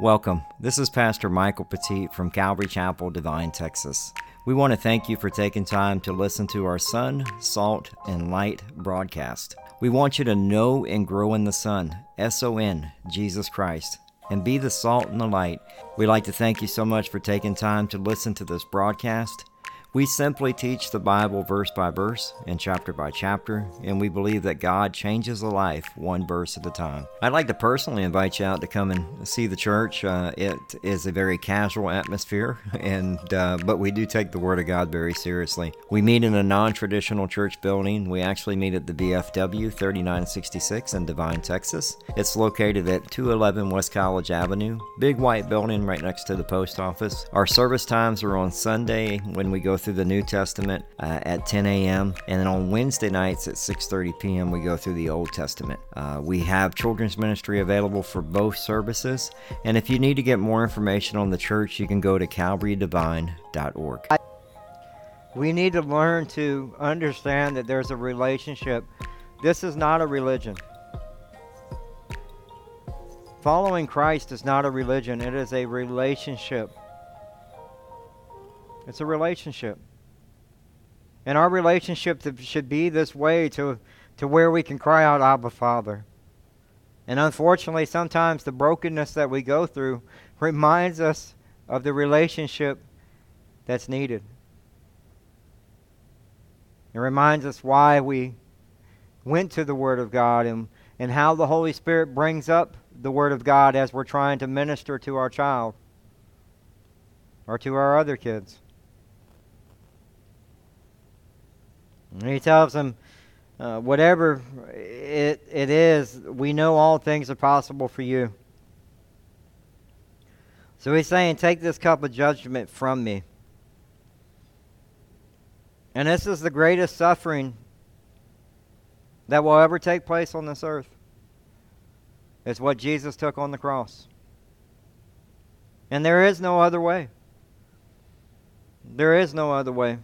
Welcome. This is Pastor Michael Petit from Calvary Chapel, Devine, Texas. We want to thank you for taking time to listen to our Sun, Salt, and Light broadcast. We want you to know and grow in the Sun, S O N, Jesus Christ, and be the salt and the light. We'd like to thank you so much for taking time to listen to this broadcast. We simply teach the Bible verse by verse and chapter by chapter, and we believe that God changes a life one verse at a time. I'd like to personally invite you out to come and see the church. Uh, it is a very casual atmosphere, and uh, but we do take the Word of God very seriously. We meet in a non-traditional church building. We actually meet at the VFW 3966 in Devine, Texas. It's located at 211 West College Avenue, big white building right next to the post office. Our service times are on Sunday when we go through the New Testament uh, at 10 a.m. and then on Wednesday nights at 6:30 p.m. we go through the Old Testament. Uh, we have children's ministry available for both services, and if you need to get more information on the church, you can go to calvarydevine.org. We need to learn to understand that there's a relationship. This is not a religion. Following Christ is not a religion, it is a relationship. It's a relationship. And our relationship should be this way to, to where we can cry out, Abba, Father. And unfortunately, sometimes the brokenness that we go through reminds us of the relationship that's needed. It reminds us why we went to the Word of God and, and how the Holy Spirit brings up the Word of God as we're trying to minister to our child or to our other kids. And he tells them, uh, whatever it, it is, we know all things are possible for you. So he's saying, Take this cup of judgment from me. And this is the greatest suffering that will ever take place on this earth. It's what Jesus took on the cross. And there is no other way. There is no other way.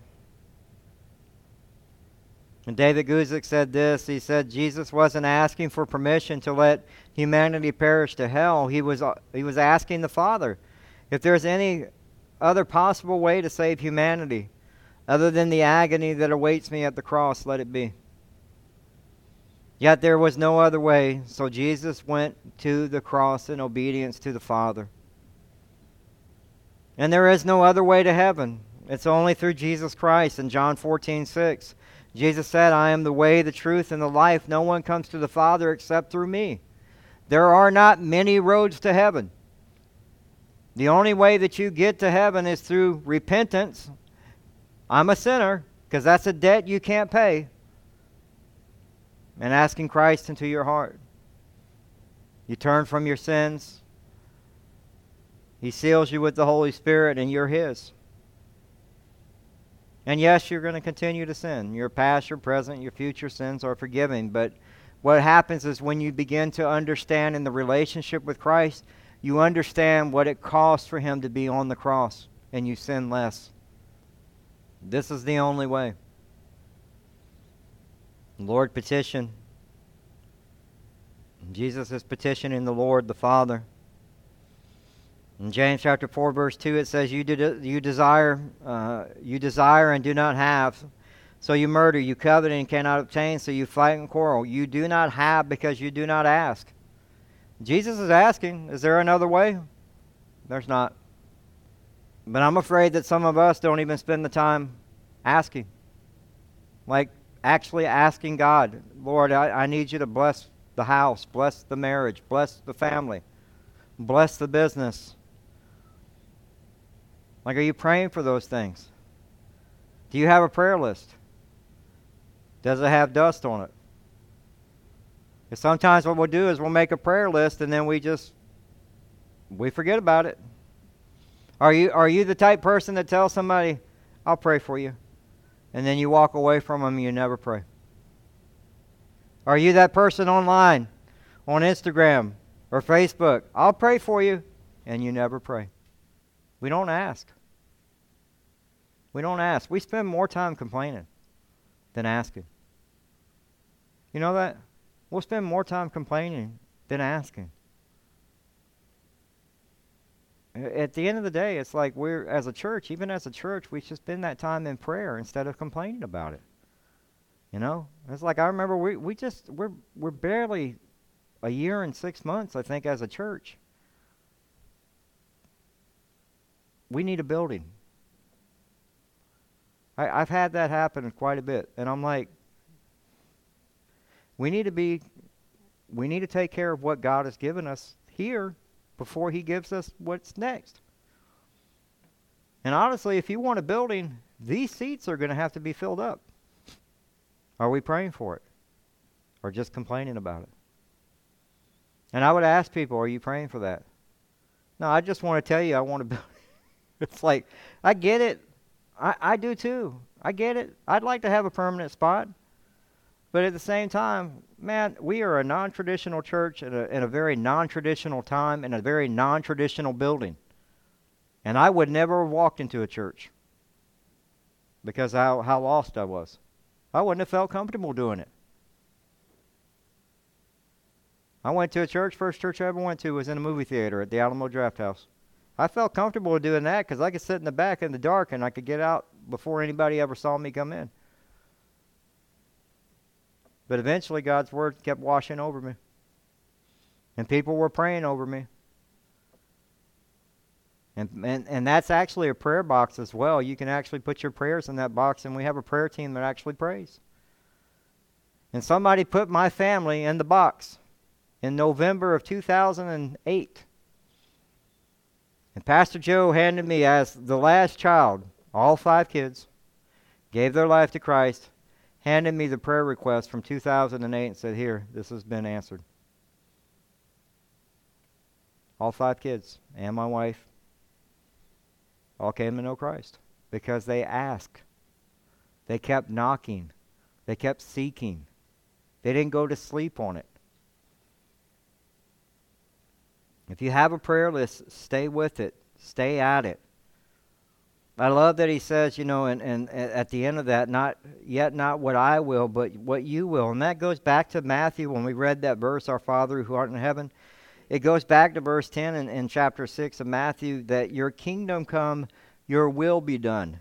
And David Guzik said this. He said Jesus wasn't asking for permission to let humanity perish to hell. He was, uh, he was asking the Father if there's any other possible way to save humanity other than the agony that awaits me at the cross, let it be. Yet there was no other way, so Jesus went to the cross in obedience to the Father. And there is no other way to heaven. It's only through Jesus Christ in John 14, 6. Jesus said, I am the way, the truth, and the life. No one comes to the Father except through me. There are not many roads to heaven. The only way that you get to heaven is through repentance. I'm a sinner, because that's a debt you can't pay. And asking Christ into your heart. You turn from your sins. He seals you with the Holy Spirit, and you're His. And yes, you're going to continue to sin. Your past, your present, your future sins are forgiven. But what happens is when you begin to understand in the relationship with Christ, you understand what it costs for Him to be on the cross, and you sin less. This is the only way. Lord petition. Jesus is petitioning the Lord the Father. In James chapter 4 verse 2 it says you, de- you desire uh, you desire and do not have so you murder you covet and cannot obtain so you fight and quarrel you do not have because you do not ask. Jesus is asking is there another way? There's not. But I'm afraid that some of us don't even spend the time asking. Like actually asking God, Lord, I, I need you to bless the house, bless the marriage, bless the family, bless the business, like, are you praying for those things? Do you have a prayer list? Does it have dust on it? Sometimes what we'll do is we'll make a prayer list and then we just we forget about it. Are you are you the type person that tells somebody, "I'll pray for you," and then you walk away from them and you never pray? Are you that person online, on Instagram or Facebook? I'll pray for you, and you never pray. We don't ask. We don't ask. We spend more time complaining than asking. You know that? We'll spend more time complaining than asking. At the end of the day, it's like we're, as a church, even as a church, we should spend that time in prayer instead of complaining about it. You know? It's like I remember we, we just, we're, we're barely a year and six months, I think, as a church. We need a building. I, I've had that happen quite a bit. And I'm like, we need to be, we need to take care of what God has given us here before He gives us what's next. And honestly, if you want a building, these seats are going to have to be filled up. Are we praying for it? Or just complaining about it? And I would ask people, are you praying for that? No, I just want to tell you I want to build. it's like, I get it. I, I do too. I get it. I'd like to have a permanent spot. But at the same time, man, we are a non traditional church in a, in a very non traditional time in a very non traditional building. And I would never have walked into a church because how, how lost I was. I wouldn't have felt comfortable doing it. I went to a church, first church I ever went to was in a movie theater at the Alamo Drafthouse. I felt comfortable doing that because I could sit in the back in the dark and I could get out before anybody ever saw me come in. But eventually, God's word kept washing over me. And people were praying over me. And, and, and that's actually a prayer box as well. You can actually put your prayers in that box, and we have a prayer team that actually prays. And somebody put my family in the box in November of 2008. And Pastor Joe handed me, as the last child, all five kids, gave their life to Christ, handed me the prayer request from 2008 and said, Here, this has been answered. All five kids and my wife all came to know Christ because they asked. They kept knocking. They kept seeking. They didn't go to sleep on it. If you have a prayer list, stay with it, stay at it. I love that he says, you know, and, and at the end of that, not yet not what I will, but what you will. And that goes back to Matthew when we read that verse, Our Father who art in heaven. It goes back to verse 10 in, in chapter 6 of Matthew that your kingdom come, your will be done.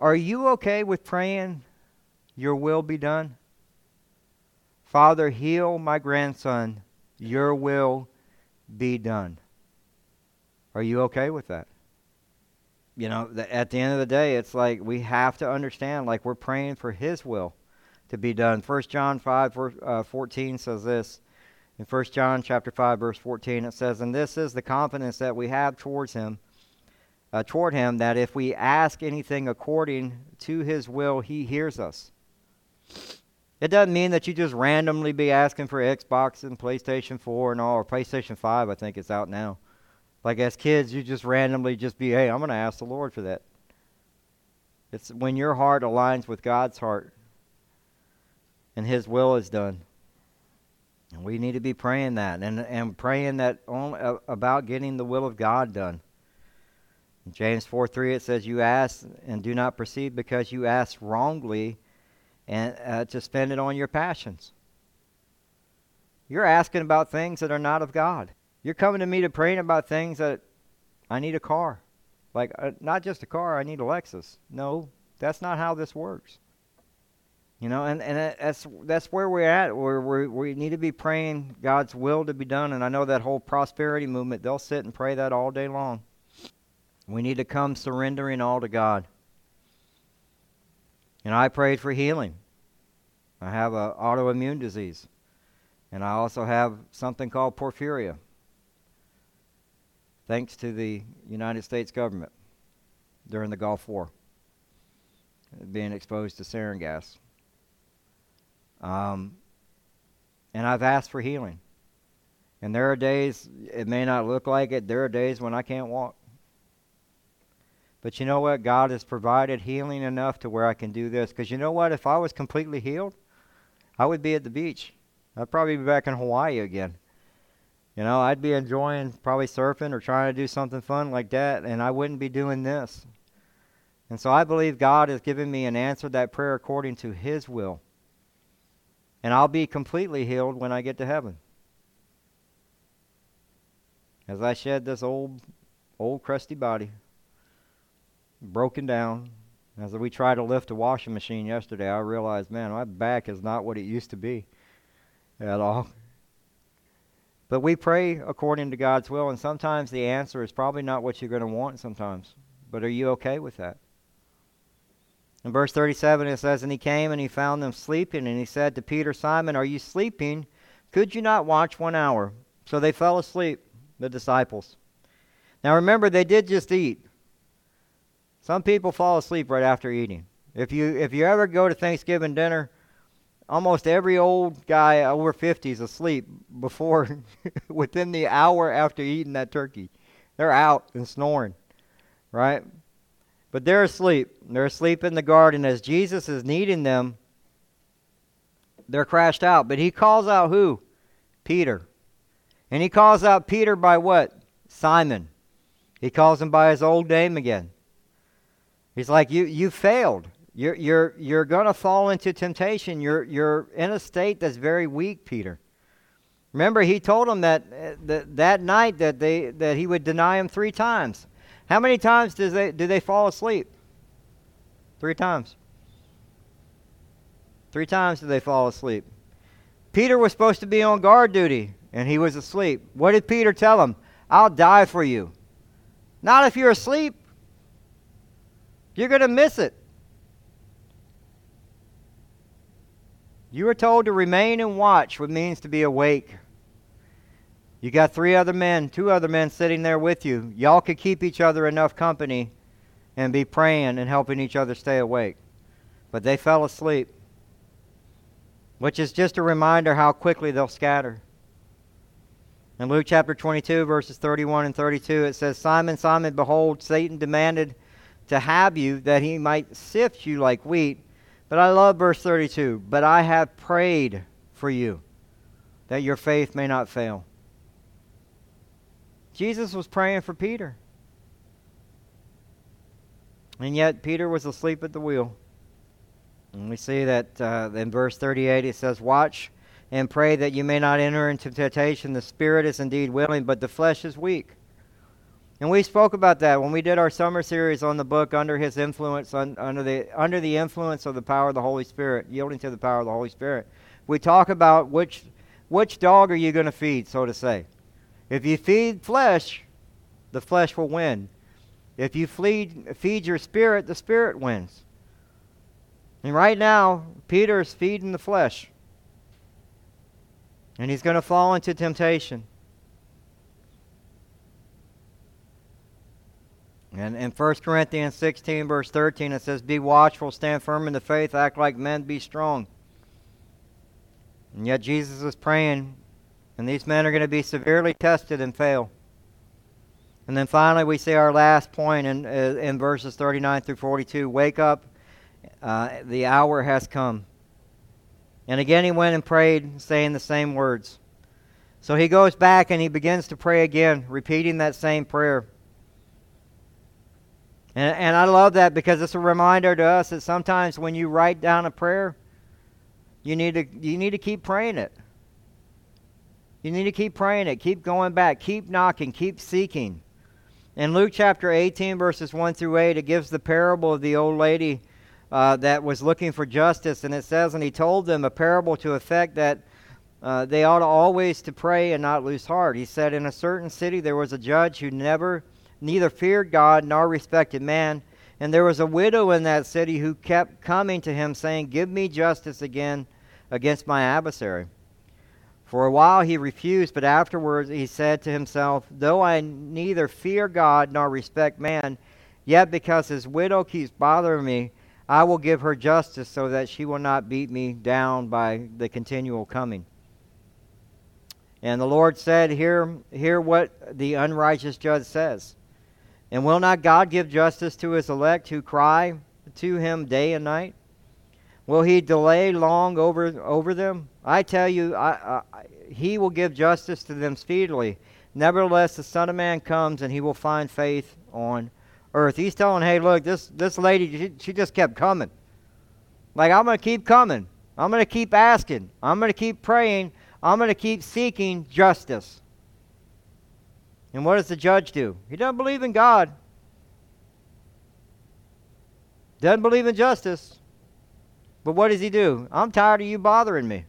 Are you okay with praying, your will be done? Father, heal my grandson, your will be done. Are you okay with that? You know, at the end of the day, it's like we have to understand, like we're praying for His will to be done. First John 5, verse, uh, 14 says this. In First John chapter 5, verse 14, it says, And this is the confidence that we have towards Him, uh, toward Him, that if we ask anything according to His will, He hears us. It doesn't mean that you just randomly be asking for Xbox and PlayStation 4 and all, or PlayStation 5, I think it's out now. Like as kids, you just randomly just be, hey, I'm going to ask the Lord for that. It's when your heart aligns with God's heart and His will is done. And we need to be praying that and, and praying that only, uh, about getting the will of God done. In James 4 3, it says, You ask and do not proceed because you ask wrongly and uh, to spend it on your passions. You're asking about things that are not of God. You're coming to me to praying about things that I need a car. Like, uh, not just a car, I need a Lexus. No, that's not how this works. You know, and, and that's that's where we're at. Where we we need to be praying God's will to be done. And I know that whole prosperity movement, they'll sit and pray that all day long. We need to come surrendering all to God. And I prayed for healing. I have an autoimmune disease. And I also have something called porphyria. Thanks to the United States government during the Gulf War, being exposed to sarin gas. Um, and I've asked for healing. And there are days, it may not look like it, there are days when I can't walk. But you know what? God has provided healing enough to where I can do this. Because you know what? If I was completely healed, I would be at the beach. I'd probably be back in Hawaii again. You know, I'd be enjoying probably surfing or trying to do something fun like that, and I wouldn't be doing this. And so I believe God has given me an answer to that prayer according to His will. And I'll be completely healed when I get to heaven. As I shed this old old crusty body, broken down. As we tried to lift a washing machine yesterday, I realized, man, my back is not what it used to be at all. But we pray according to God's will, and sometimes the answer is probably not what you're going to want sometimes. But are you okay with that? In verse 37, it says, And he came and he found them sleeping, and he said to Peter, Simon, are you sleeping? Could you not watch one hour? So they fell asleep, the disciples. Now remember, they did just eat. Some people fall asleep right after eating. If you if you ever go to Thanksgiving dinner, almost every old guy over 50 is asleep before within the hour after eating that turkey. They're out and snoring, right? But they're asleep. They're asleep in the garden as Jesus is needing them. They're crashed out. But he calls out who? Peter. And he calls out Peter by what? Simon. He calls him by his old name again. He's like, You you failed. You're you're you're gonna fall into temptation. You're you're in a state that's very weak, Peter. Remember, he told him that, uh, that that night that they that he would deny him three times. How many times does they, do they fall asleep? Three times. Three times do they fall asleep. Peter was supposed to be on guard duty, and he was asleep. What did Peter tell him? I'll die for you. Not if you're asleep. You're going to miss it. You were told to remain and watch, which means to be awake. You got three other men, two other men sitting there with you. Y'all could keep each other enough company and be praying and helping each other stay awake. But they fell asleep, which is just a reminder how quickly they'll scatter. In Luke chapter 22, verses 31 and 32, it says, Simon, Simon, behold, Satan demanded to have you that he might sift you like wheat. But I love verse 32. But I have prayed for you that your faith may not fail. Jesus was praying for Peter. And yet, Peter was asleep at the wheel. And we see that uh, in verse 38 it says, Watch and pray that you may not enter into temptation. The spirit is indeed willing, but the flesh is weak. And we spoke about that when we did our summer series on the book under his influence, un, under, the, under the influence of the power of the Holy Spirit, yielding to the power of the Holy Spirit. We talk about which, which dog are you going to feed, so to say. If you feed flesh, the flesh will win. If you feed, feed your spirit, the spirit wins. And right now, Peter is feeding the flesh. And he's going to fall into temptation. And in 1 Corinthians 16, verse 13, it says, Be watchful, stand firm in the faith, act like men, be strong. And yet Jesus is praying and these men are going to be severely tested and fail. And then finally, we see our last point in, uh, in verses 39 through 42 Wake up, uh, the hour has come. And again, he went and prayed, saying the same words. So he goes back and he begins to pray again, repeating that same prayer. And, and I love that because it's a reminder to us that sometimes when you write down a prayer, you need to, you need to keep praying it. You need to keep praying it, keep going back, keep knocking, keep seeking. In Luke chapter 18, verses 1 through 8, it gives the parable of the old lady uh, that was looking for justice. And it says, And he told them a parable to effect that uh, they ought always to pray and not lose heart. He said, In a certain city there was a judge who never, neither feared God nor respected man. And there was a widow in that city who kept coming to him, saying, Give me justice again against my adversary. For a while he refused, but afterwards he said to himself, Though I neither fear God nor respect man, yet because his widow keeps bothering me, I will give her justice so that she will not beat me down by the continual coming. And the Lord said, Hear, hear what the unrighteous judge says. And will not God give justice to his elect who cry to him day and night? Will he delay long over, over them? I tell you, I, I, he will give justice to them speedily. Nevertheless, the Son of Man comes and he will find faith on earth. He's telling, hey, look, this, this lady, she, she just kept coming. Like, I'm going to keep coming. I'm going to keep asking. I'm going to keep praying. I'm going to keep seeking justice. And what does the judge do? He doesn't believe in God. Doesn't believe in justice. But what does he do? I'm tired of you bothering me.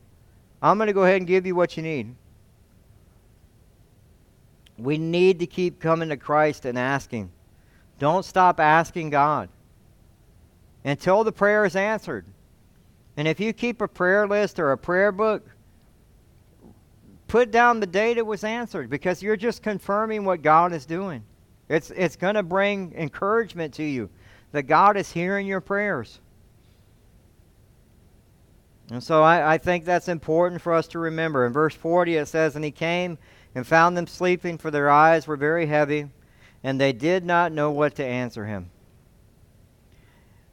I'm going to go ahead and give you what you need. We need to keep coming to Christ and asking. Don't stop asking God until the prayer is answered. And if you keep a prayer list or a prayer book, put down the date it was answered because you're just confirming what God is doing. It's, it's going to bring encouragement to you that God is hearing your prayers. And so I, I think that's important for us to remember. In verse 40, it says, And he came and found them sleeping, for their eyes were very heavy, and they did not know what to answer him.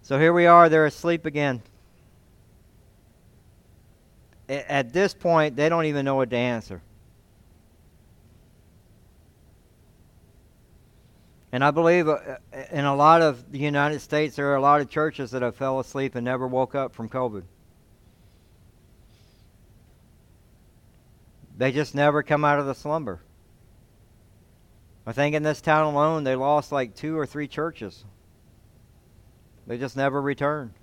So here we are, they're asleep again. At this point, they don't even know what to answer. And I believe uh, in a lot of the United States, there are a lot of churches that have fell asleep and never woke up from COVID. They just never come out of the slumber. I think in this town alone, they lost like two or three churches. They just never returned.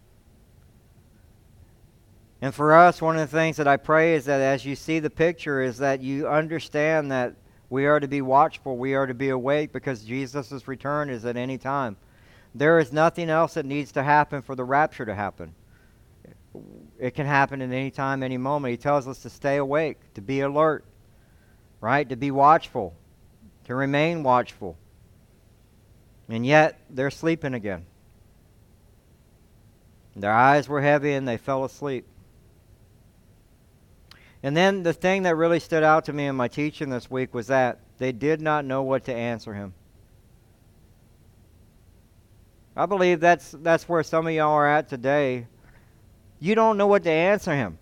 And for us, one of the things that I pray is that as you see the picture, is that you understand that we are to be watchful, we are to be awake because Jesus' return is at any time. There is nothing else that needs to happen for the rapture to happen it can happen at any time, any moment. He tells us to stay awake, to be alert, right? To be watchful, to remain watchful. And yet, they're sleeping again. Their eyes were heavy and they fell asleep. And then the thing that really stood out to me in my teaching this week was that they did not know what to answer him. I believe that's that's where some of y'all are at today you don't know what to answer him.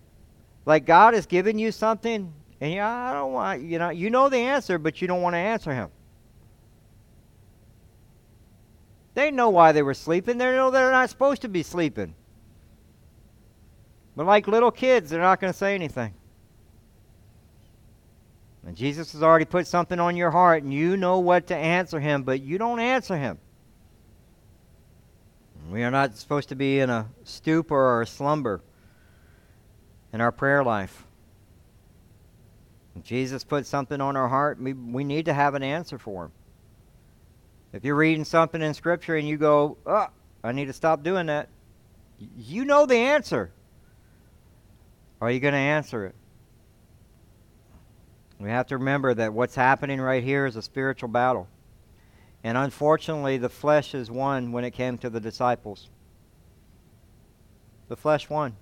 Like God has given you something, and you, I don't want, you know, you know the answer, but you don't want to answer him. They know why they were sleeping. They know they're not supposed to be sleeping. But like little kids, they're not going to say anything. And Jesus has already put something on your heart, and you know what to answer him, but you don't answer him. We are not supposed to be in a stupor or a slumber in our prayer life. If Jesus put something on our heart, we, we need to have an answer for him. If you're reading something in Scripture and you go, oh, I need to stop doing that, you know the answer. Are you going to answer it? We have to remember that what's happening right here is a spiritual battle. And unfortunately, the flesh is won when it came to the disciples. The flesh won.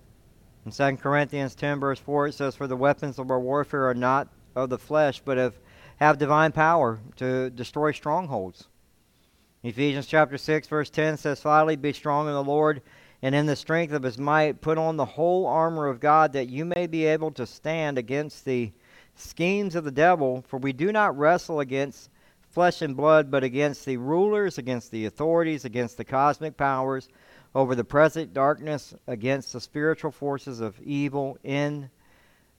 In 2 Corinthians 10, verse 4, it says, For the weapons of our warfare are not of the flesh, but have divine power to destroy strongholds. Ephesians chapter 6, verse 10 says, Finally, be strong in the Lord and in the strength of his might. Put on the whole armor of God that you may be able to stand against the schemes of the devil, for we do not wrestle against flesh and blood, but against the rulers, against the authorities, against the cosmic powers, over the present darkness, against the spiritual forces of evil in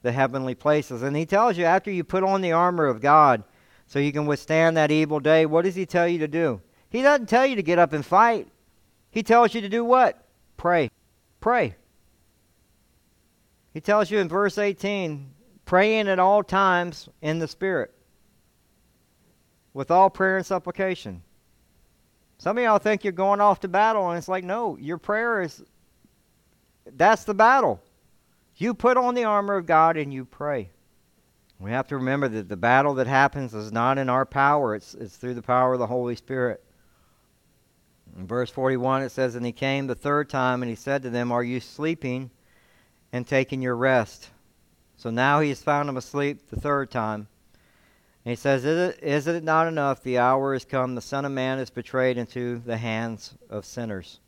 the heavenly places. And he tells you after you put on the armor of God so you can withstand that evil day, what does he tell you to do? He doesn't tell you to get up and fight. He tells you to do what? Pray. Pray. He tells you in verse 18, praying at all times in the Spirit with all prayer and supplication. Some of y'all think you're going off to battle, and it's like, no, your prayer is that's the battle. You put on the armor of God and you pray. We have to remember that the battle that happens is not in our power, it's, it's through the power of the Holy Spirit. In verse 41, it says, And he came the third time, and he said to them, Are you sleeping and taking your rest? So now he has found him asleep the third time. And he says, is it, not enough? The hour is come. The Son of Man is betrayed into the hands of sinners.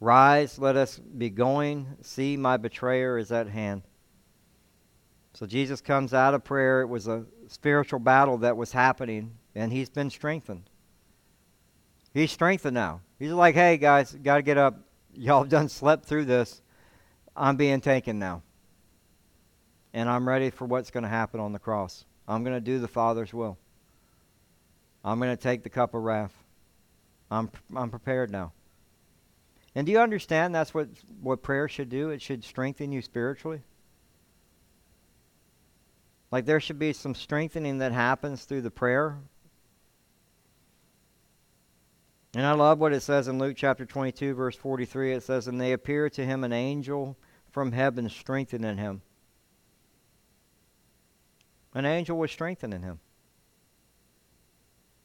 Rise, let us be going. See, my betrayer is at hand. So Jesus comes out of prayer. It was a spiritual battle that was happening, and he's been strengthened. He's strengthened now. He's like, hey, guys, got to get up. Y'all done slept through this. I'm being taken now. And I'm ready for what's going to happen on the cross. I'm going to do the Father's will. I'm going to take the cup of wrath. I'm, I'm prepared now. And do you understand that's what, what prayer should do? It should strengthen you spiritually. Like there should be some strengthening that happens through the prayer. And I love what it says in Luke chapter 22, verse 43. It says, And they appeared to him an angel from heaven strengthening him. An angel was strengthening him.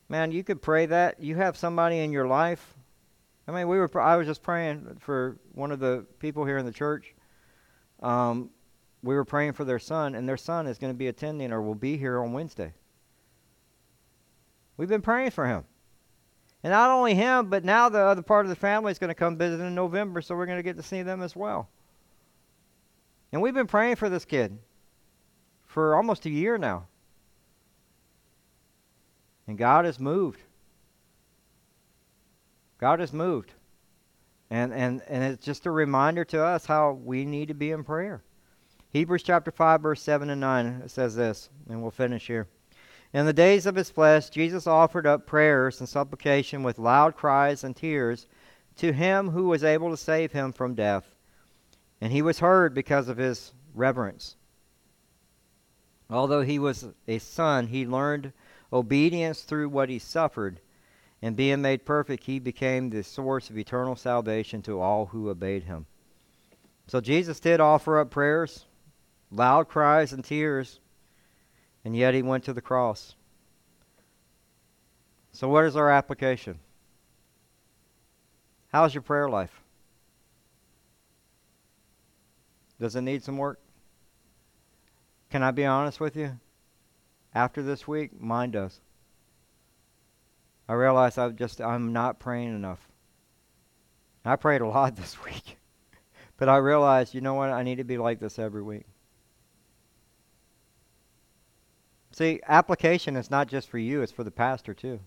Man, you could pray that. You have somebody in your life. I mean, we were. I was just praying for one of the people here in the church. Um, we were praying for their son, and their son is going to be attending or will be here on Wednesday. We've been praying for him. And not only him, but now the other part of the family is going to come visit in November, so we're going to get to see them as well. And we've been praying for this kid for almost a year now. And God has moved. God has moved. And, and, and it's just a reminder to us how we need to be in prayer. Hebrews chapter 5, verse 7 and 9 says this, and we'll finish here. In the days of his flesh, Jesus offered up prayers and supplication with loud cries and tears to him who was able to save him from death. And he was heard because of his reverence. Although he was a son, he learned obedience through what he suffered. And being made perfect, he became the source of eternal salvation to all who obeyed him. So Jesus did offer up prayers loud cries and tears, and yet he went to the cross. So, what is our application? How's your prayer life? Does it need some work? Can I be honest with you? After this week, mine does. I realize I just I'm not praying enough. I prayed a lot this week. But I realized, you know what? I need to be like this every week. See, application is not just for you, it's for the pastor too.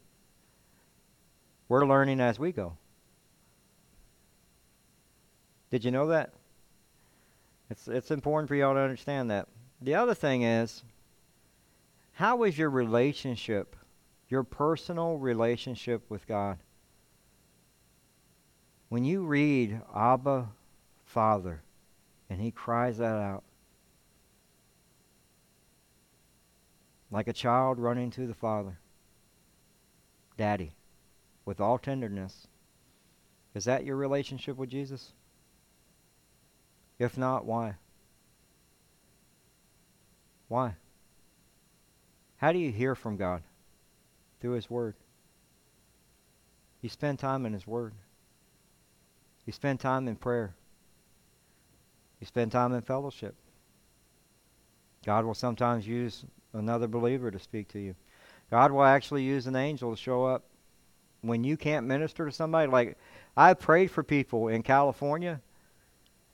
We're learning as we go. Did you know that? It's it's important for y'all to understand that. The other thing is how is your relationship, your personal relationship with God? When you read Abba Father and he cries that out, like a child running to the Father. Daddy, with all tenderness. Is that your relationship with Jesus? If not, why? Why? How do you hear from God? Through His Word. You spend time in His Word. You spend time in prayer. You spend time in fellowship. God will sometimes use another believer to speak to you. God will actually use an angel to show up when you can't minister to somebody. Like I prayed for people in California,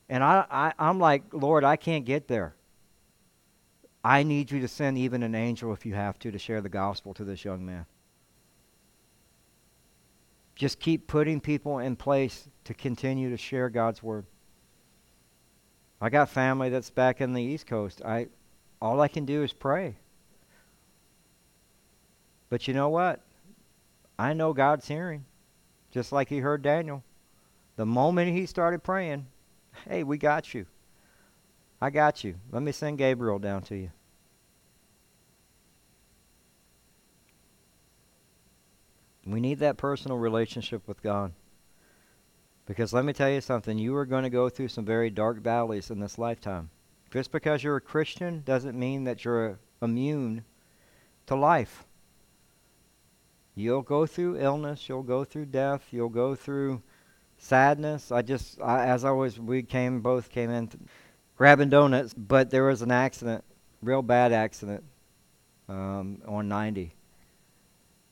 and I, I I'm like, Lord, I can't get there. I need you to send even an angel if you have to to share the gospel to this young man. Just keep putting people in place to continue to share God's word. I got family that's back in the East Coast. I all I can do is pray. But you know what? I know God's hearing, just like He heard Daniel. The moment he started praying, hey, we got you. I got you. Let me send Gabriel down to you. We need that personal relationship with God. Because let me tell you something, you are going to go through some very dark valleys in this lifetime. Just because you're a Christian doesn't mean that you're immune to life. You'll go through illness, you'll go through death, you'll go through sadness. I just, I, as I was, we came, both came in grabbing donuts, but there was an accident, real bad accident um, on 90.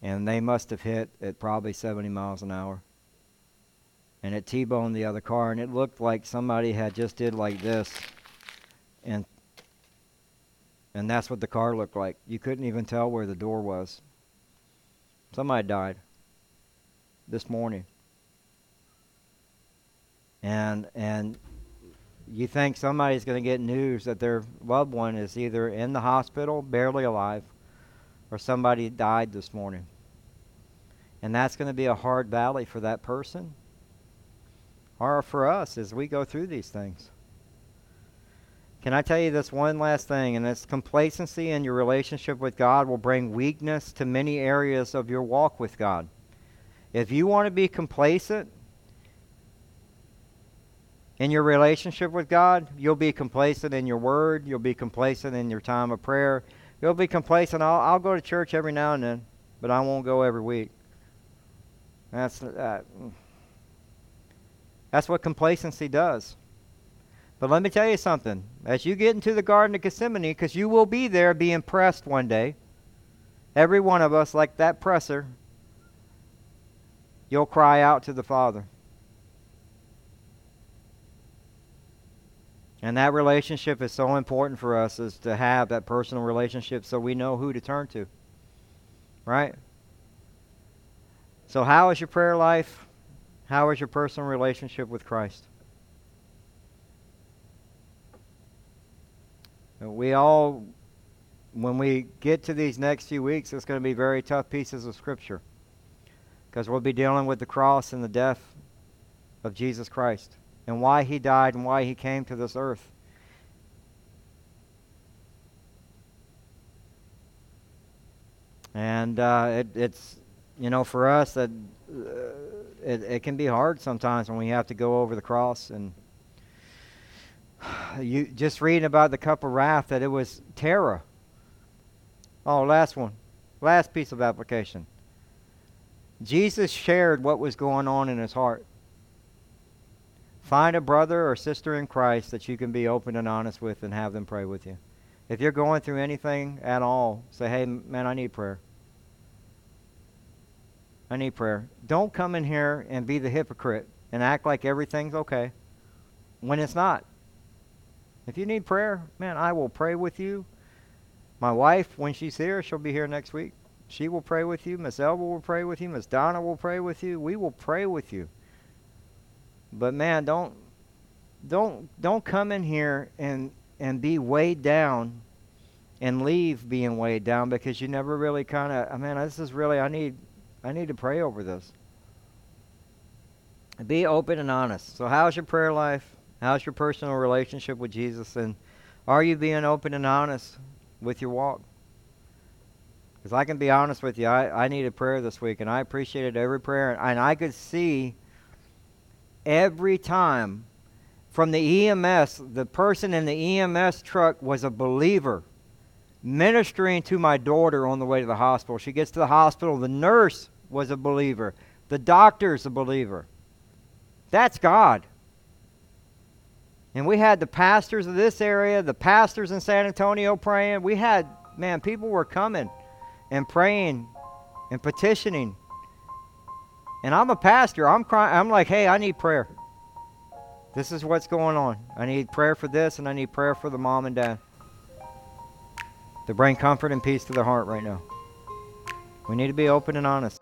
And they must have hit at probably 70 miles an hour. And it T-boned the other car, and it looked like somebody had just did like this. And and that's what the car looked like. You couldn't even tell where the door was. Somebody died this morning. And and you think somebody's going to get news that their loved one is either in the hospital, barely alive, or somebody died this morning. And that's going to be a hard valley for that person or for us as we go through these things. Can I tell you this one last thing? And it's complacency in your relationship with God will bring weakness to many areas of your walk with God. If you want to be complacent in your relationship with God, you'll be complacent in your word, you'll be complacent in your time of prayer, you'll be complacent. I'll, I'll go to church every now and then, but I won't go every week. That's, uh, that's what complacency does. But let me tell you something. As you get into the Garden of Gethsemane, because you will be there being pressed one day, every one of us, like that presser, you'll cry out to the Father. And that relationship is so important for us is to have that personal relationship so we know who to turn to. Right? So how is your prayer life? How is your personal relationship with Christ? We all, when we get to these next few weeks, it's going to be very tough pieces of Scripture because we'll be dealing with the cross and the death of Jesus Christ and why he died and why he came to this earth. And uh, it, it's, you know, for us, that uh, it, it can be hard sometimes when we have to go over the cross and you just reading about the cup of wrath that it was terror. Oh, last one. Last piece of application. Jesus shared what was going on in his heart. Find a brother or sister in Christ that you can be open and honest with and have them pray with you. If you're going through anything at all, say, hey, man, I need prayer. I need prayer. Don't come in here and be the hypocrite and act like everything's okay when it's not. If you need prayer, man, I will pray with you. My wife, when she's here, she'll be here next week. She will pray with you. Miss Elba will pray with you. Miss Donna will pray with you. We will pray with you. But man, don't don't don't come in here and and be weighed down and leave being weighed down because you never really kind of I mean this is really I need I need to pray over this. Be open and honest. So how's your prayer life? How's your personal relationship with Jesus? And are you being open and honest with your walk? Because I can be honest with you, I, I needed prayer this week, and I appreciated every prayer. And I could see every time from the EMS, the person in the EMS truck was a believer ministering to my daughter on the way to the hospital. She gets to the hospital, the nurse was a believer, the doctor's a believer. That's God. And we had the pastors of this area, the pastors in San Antonio praying. We had, man, people were coming and praying and petitioning. And I'm a pastor. I'm crying. I'm like, hey, I need prayer. This is what's going on. I need prayer for this, and I need prayer for the mom and dad to bring comfort and peace to their heart right now. We need to be open and honest.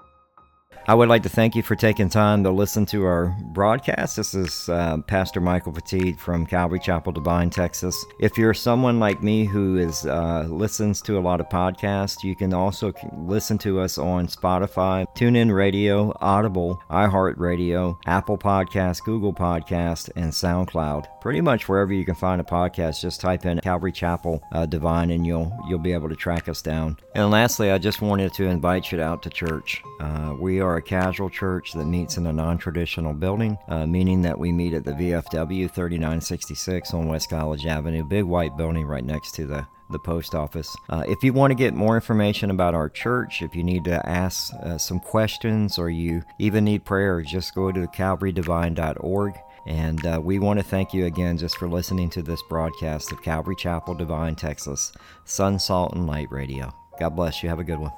I would like to thank you for taking time to listen to our broadcast. This is uh, Pastor Michael Petit from Calvary Chapel, Devine, Texas. If you're someone like me who is uh, listens to a lot of podcasts, you can also listen to us on Spotify, TuneIn Radio, Audible, iHeartRadio, Apple Podcast, Google Podcast, and SoundCloud. Pretty much wherever you can find a podcast, just type in Calvary Chapel uh, Devine, and you'll you'll be able to track us down. And lastly, I just wanted to invite you out to church. Uh, we are a casual church that meets in a non traditional building, uh, meaning that we meet at the VFW 3966 on West College Avenue, big white building right next to the the post office. Uh, if you want to get more information about our church, if you need to ask uh, some questions or you even need prayer, just go to calvarydevine.org. And uh, we want to thank you again just for listening to this broadcast of Calvary Chapel, Devine, Texas, Sun, Salt, and Light Radio. God bless you. Have a good one.